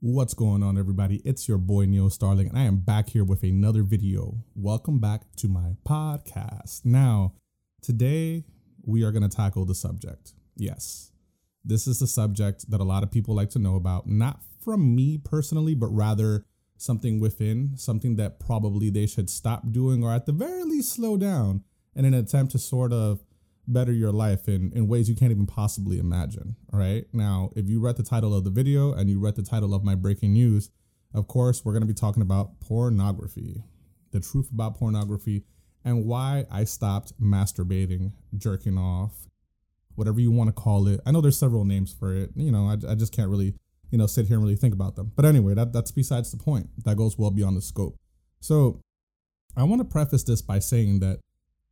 What's going on, everybody? It's your boy Neil Starling, and I am back here with another video. Welcome back to my podcast. Now, today we are going to tackle the subject. Yes, this is the subject that a lot of people like to know about, not from me personally, but rather something within, something that probably they should stop doing or at the very least slow down in an attempt to sort of better your life in, in ways you can't even possibly imagine. All right. Now, if you read the title of the video and you read the title of my breaking news, of course, we're going to be talking about pornography, the truth about pornography, and why I stopped masturbating, jerking off, whatever you want to call it. I know there's several names for it. You know, I, I just can't really, you know, sit here and really think about them. But anyway, that, that's besides the point. That goes well beyond the scope. So I want to preface this by saying that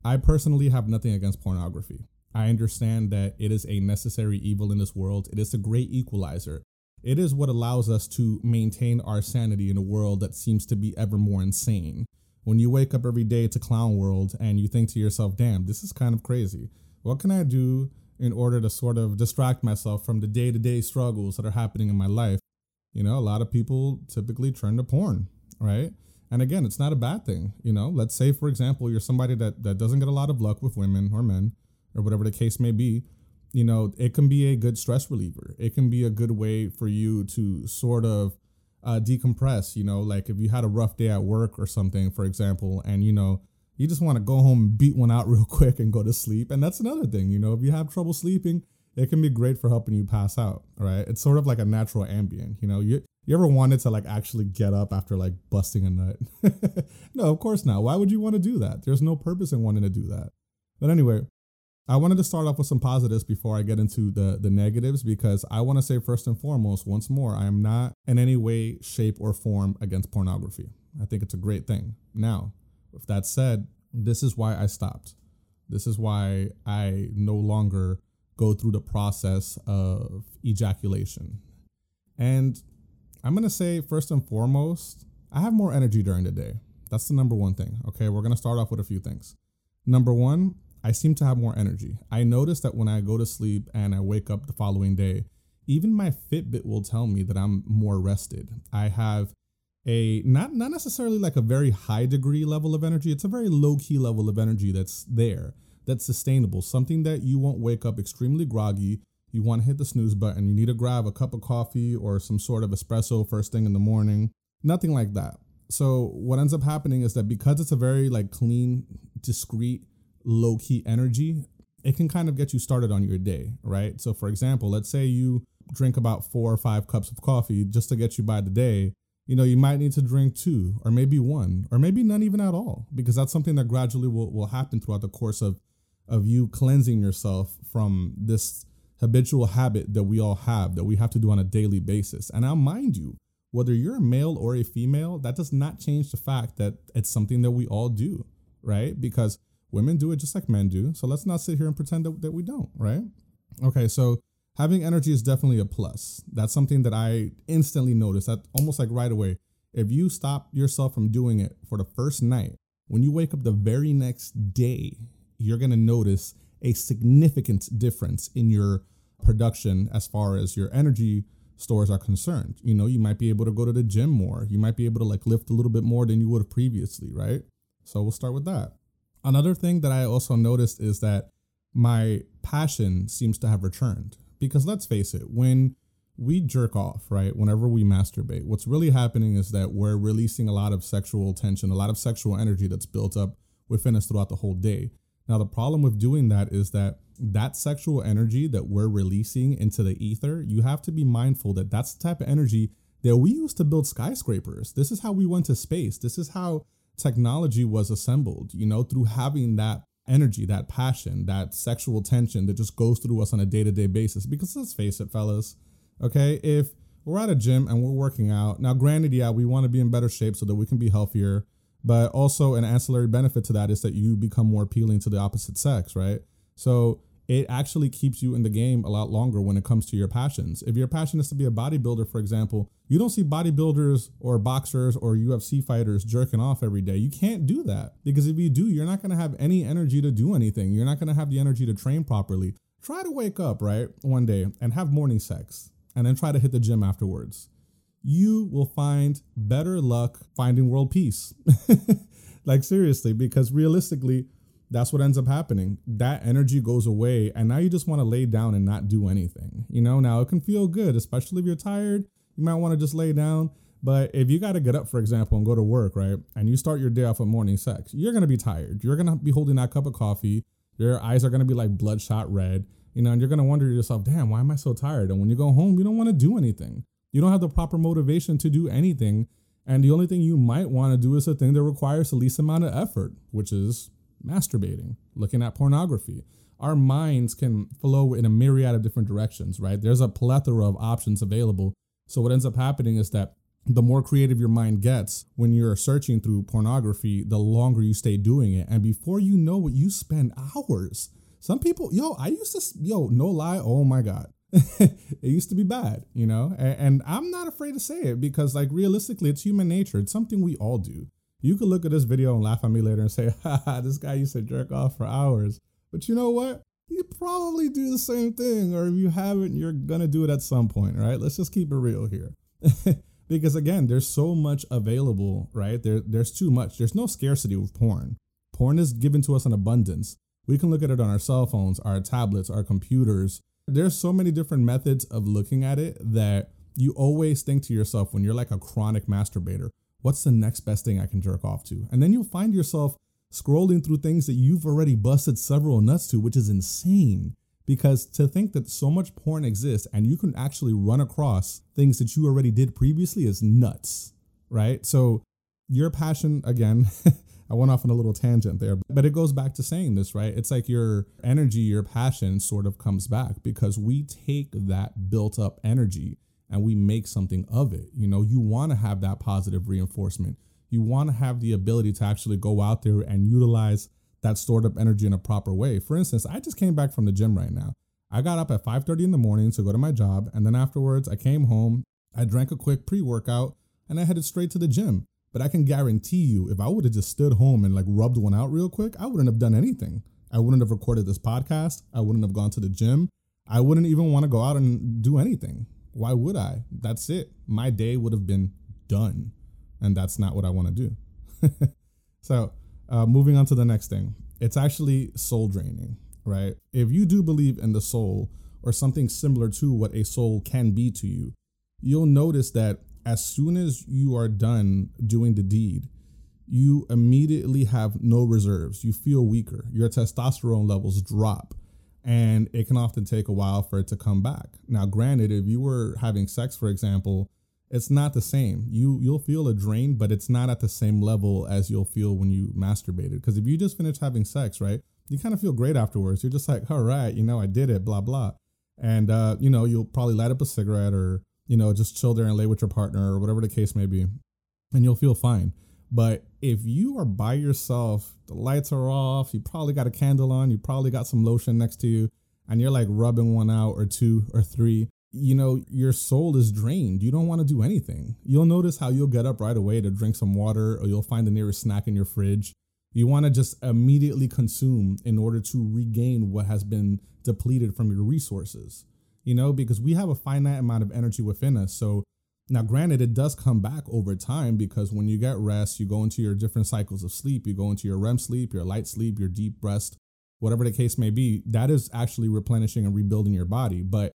I personally have nothing against pornography. I understand that it is a necessary evil in this world. It is a great equalizer. It is what allows us to maintain our sanity in a world that seems to be ever more insane. When you wake up every day to clown world and you think to yourself, damn, this is kind of crazy. What can I do in order to sort of distract myself from the day to day struggles that are happening in my life? You know, a lot of people typically turn to porn, right? And again, it's not a bad thing. You know, let's say, for example, you're somebody that, that doesn't get a lot of luck with women or men or whatever the case may be. You know, it can be a good stress reliever. It can be a good way for you to sort of uh, decompress. You know, like if you had a rough day at work or something, for example, and you know, you just want to go home and beat one out real quick and go to sleep. And that's another thing, you know, if you have trouble sleeping, it can be great for helping you pass out, right? It's sort of like a natural Ambien, you know. You you ever wanted to like actually get up after like busting a nut? no, of course not. Why would you want to do that? There's no purpose in wanting to do that. But anyway, I wanted to start off with some positives before I get into the the negatives because I want to say first and foremost, once more, I am not in any way, shape, or form against pornography. I think it's a great thing. Now, with that said, this is why I stopped. This is why I no longer go through the process of ejaculation. And I'm to say, first and foremost, I have more energy during the day. That's the number one thing. Okay, we're to start off with a few things. Number one, I seem to have more energy. I notice that when I go to sleep and I wake up the following day, even my Fitbit will tell me that I'm more rested. I have a not not necessarily like a very high degree level of energy. It's a very low key level of energy that's there, that's sustainable, something that you won't wake up extremely groggy you want to hit the snooze button. You need to grab a cup of coffee or some sort of espresso first thing in the morning. Nothing like that. So what ends up happening is that because it's a very like clean, discreet, low key energy, it can kind of get you started on your day, right? So for example, let's say you drink about four or five cups of coffee just to get you by the day. You know, you might need to drink two or maybe one or maybe none even at all because that's something that gradually will, will happen throughout the course of of you cleansing yourself from this habitual habit that we all have that we have to do on a daily basis. And I'll mind you, whether you're a male or a female, that does not change the fact that it's something that we all do, right? Because women do it just like men do. So let's not sit here and pretend that, that we don't, right? Okay, so having energy is definitely a plus. That's something that I instantly noticed that almost like right away. If you stop yourself from doing it for the first night, when you wake up the very next day, you're gonna notice a significant difference in your production as far as your energy stores are concerned. You know, you might be able to go to the gym more. You might be able to like lift a little bit more than you would have previously, right? So we'll start with that. Another thing that I also noticed is that my passion seems to have returned because let's face it, when we jerk off, right? Whenever we masturbate, what's really happening is that we're releasing a lot of sexual tension, a lot of sexual energy that's built up within us throughout the whole day. Now, the problem with doing that is that that sexual energy that we're releasing into the ether, you have to be mindful that that's the type of energy that we use to build skyscrapers. This is how we went to space. This is how technology was assembled, you know, through having that energy, that passion, that sexual tension that just goes through us on a day to day basis. Because let's face it, fellas, okay, if we're at a gym and we're working out, now, granted, yeah, we want to be in better shape so that we can be healthier. But also, an ancillary benefit to that is that you become more appealing to the opposite sex, right? So it actually keeps you in the game a lot longer when it comes to your passions. If your passion is to be a bodybuilder, for example, you don't see bodybuilders or boxers or UFC fighters jerking off every day. You can't do that because if you do, you're not going to have any energy to do anything. You're not going to have the energy to train properly. Try to wake up, right, one day and have morning sex and then try to hit the gym afterwards. you will find better luck finding world peace. like, seriously, because realistically, that's what ends up happening. That energy goes away, and now you just want to lay down and not do anything. You know, now it can feel good, especially if you're tired. You might want to just lay down. But if you got to get up, for example, and go to work, right, and you start your day off with morning sex, you're going to be tired. You're going to be holding that cup of coffee. Your eyes are going to be like bloodshot red, you know, and you're going to wonder to yourself, damn, why am I so tired? And when you go home, you don't want to do anything. You don't have the proper motivation to do anything. And the only thing you might want to do is a thing that requires the least amount of effort, which is masturbating, looking at pornography. Our minds can flow in a myriad of different directions, right? There's a plethora of options available. So, what ends up happening is that the more creative your mind gets when you're searching through pornography, the longer you stay doing it. And before you know it, you spend hours. Some people, yo, I used to, yo, no lie, oh my God. it used to be bad, you know? And, and, I'm not afraid to say it because, like, realistically, it's human nature. It's something we all do. You could look at this video and laugh at me later and say, haha, this guy used to jerk off for hours. But you know what? You probably do the same thing, or if you haven't, you're gonna do it at some point, right? Let's just keep it real here. because again, there's so much available, right? There, there's too much. There's no scarcity with porn. Porn is given to us in abundance. We can look at it on our cell phones, our tablets, our computers. There's so many different methods of looking at it that you always think to yourself when you're like a chronic masturbator, what's the next best thing I can jerk off to? And then you'll find yourself scrolling through things that you've already busted several nuts to, which is insane. Because to think that so much porn exists and you can actually run across things that you already did previously is nuts, right? So, your passion, again, I went off on a little tangent there, but it goes back to saying this, right? It's like your energy, your passion sort of comes back because we take that built up energy and we make something of it. You know, you want to have that positive reinforcement. You want to have the ability to actually go out there and utilize that stored up energy in a proper way. For instance, I just came back from the gym right now. I got up at 5:30 in the morning to go to my job, and then afterwards I came home, I drank a quick pre-workout, and I headed straight to the gym. But I can guarantee you, if I would have just stood home and like rubbed one out real quick, I wouldn't have done anything. I wouldn't have recorded this podcast. I wouldn't have gone to the gym. I wouldn't even want to go out and do anything why would I? That's it. My day would have been done. And that's not what I want to do. so, uh, moving on to the next thing, it's actually soul draining, right? If you do believe in the soul or something similar to what a soul can be to you, you'll notice that as soon as you are done doing the deed, you immediately have no reserves. You feel weaker. Your testosterone levels drop and it can often take a while for it to come back. Now, granted, if you were having sex, for example, it's not the same. You you'll feel a drain, but it's not at the same level as you'll feel when you masturbated. Because if you just finished having sex, right, you kind of feel great afterwards. You're just like, all right, you know, I did it, blah blah, and uh, you know, you'll probably light up a cigarette or you know, just chill there and lay with your partner or whatever the case may be, and you'll feel fine. But if you are by yourself, the lights are off, you probably got a candle on, you probably got some lotion next to you, and you're like rubbing one out or two or three, you know, your soul is drained. You don't want to do anything. You'll notice how you'll get up right away to drink some water or you'll find the nearest snack in your fridge. You want to just immediately consume in order to regain what has been depleted from your resources, you know, because we have a finite amount of energy within us. So now, granted, it does come back over time because when you get rest, you go into your different cycles of sleep. You go into your REM sleep, your light sleep, your deep rest, whatever the case may be. That is actually replenishing and rebuilding your body. But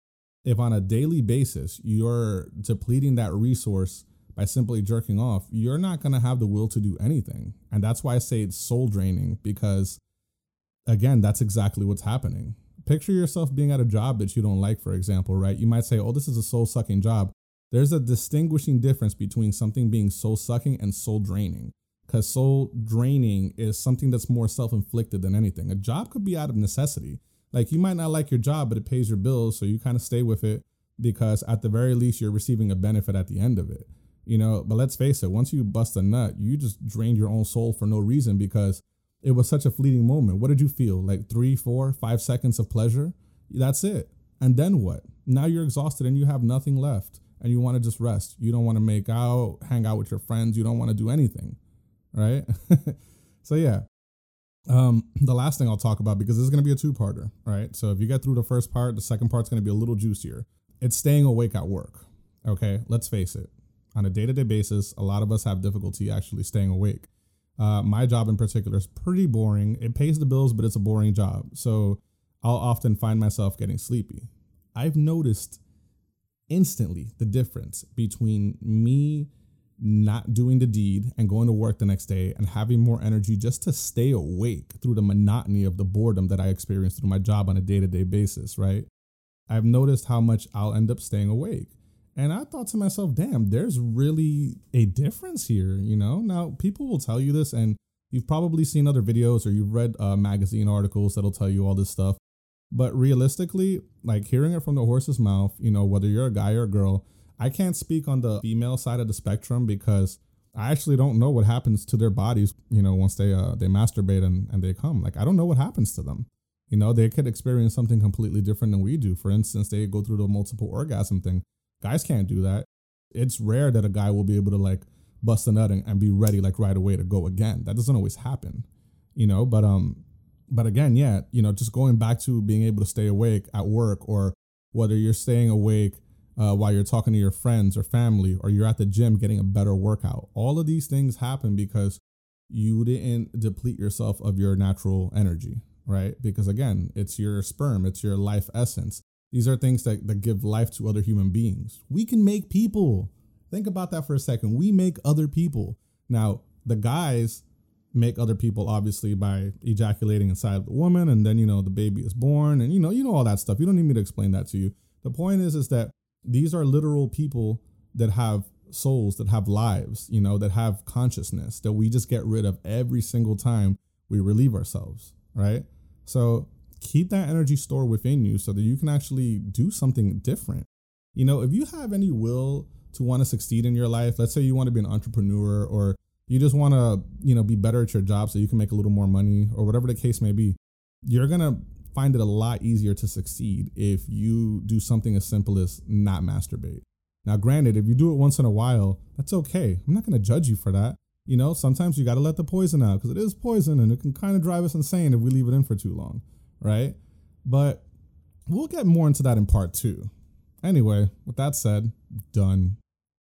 if on a daily basis you're depleting that resource by simply jerking off, you're not going to have the will to do anything. And that's why I say it's soul draining because, again, that's exactly what's happening. Picture yourself being at a job that you don't like, for example, right? You might say, oh, this is a soul sucking job. There's a distinguishing difference between something being soul sucking and soul draining. Because soul draining is something that's more self inflicted than anything. A job could be out of necessity. Like you might not like your job, but it pays your bills. So you kind of stay with it because at the very least, you're receiving a benefit at the end of it. You know, but let's face it, once you bust a nut, you just drained your own soul for no reason because it was such a fleeting moment. What did you feel? Like three, four, five seconds of pleasure? That's it. And then what? Now you're exhausted and you have nothing left and you want to just rest. You don't want to make out, hang out with your friends. You don't want to do anything, right? so yeah. Um, the last thing I'll talk about because this is going to be a two-parter, right? So if you get through the first part, the second part's going to be a little juicier. It's staying awake at work. Okay, let's face it. on a day to day basis, a lot of us have difficulty actually staying awake. Uh, my job in particular is pretty boring. It pays the bills, but it's a boring job. So I'll often find myself getting sleepy. I've noticed instantly the difference between me not doing the deed and going to work the next day and having more energy just to stay awake through the monotony of the boredom that I experience through my job on a day to day basis, right? I've noticed how much I'll end up staying awake. And I thought to myself, damn, there's really a difference here, you know? Now, people will tell you this, and you've probably seen other videos or you've read uh, magazine articles that'll tell you all this stuff. But realistically, like hearing it from the horse's mouth, you know, whether you're a guy or a girl, I can't speak on the female side of the spectrum because I actually don't know what happens to their bodies, you know, once they uh, they masturbate and, and they come. Like I don't know what happens to them. You know, they could experience something completely different than we do. For instance, they go through the multiple orgasm thing. Guys can't do that. It's rare that a guy will be able to like bust a nut and, and be ready like right away to go again. That doesn't always happen. You know, but um but again, yeah, you know, just going back to being able to stay awake at work or whether you're staying awake uh, while you're talking to your friends or family or you're at the gym getting a better workout. All of these things happen because you didn't deplete yourself of your natural energy, right? Because again, it's your sperm, it's your life essence. These are things that, that give life to other human beings. We can make people. Think about that for a second. We make other people. Now, the guys make other people obviously by ejaculating inside of the woman and then you know the baby is born and you know you know all that stuff. You don't need me to explain that to you. The point is is that these are literal people that have souls that have lives you know that have consciousness that we just get rid of every single time we relieve ourselves right? So keep that energy stored within you so that you can actually do something different. You know if you have any will to want to succeed in your life let's say you want to be an entrepreneur or you just want to you know be better at your job so you can make a little more money or whatever the case may be you're gonna find it a lot easier to succeed if you do something as simple as not masturbate. Now granted if you do it once in a while that's okay. I'm not gonna judge you for that. You know sometimes you gotta let the poison out because it is poison and it can kind of drive us insane if we leave it in for too long right? But we'll get more into that in part two. Anyway with that said done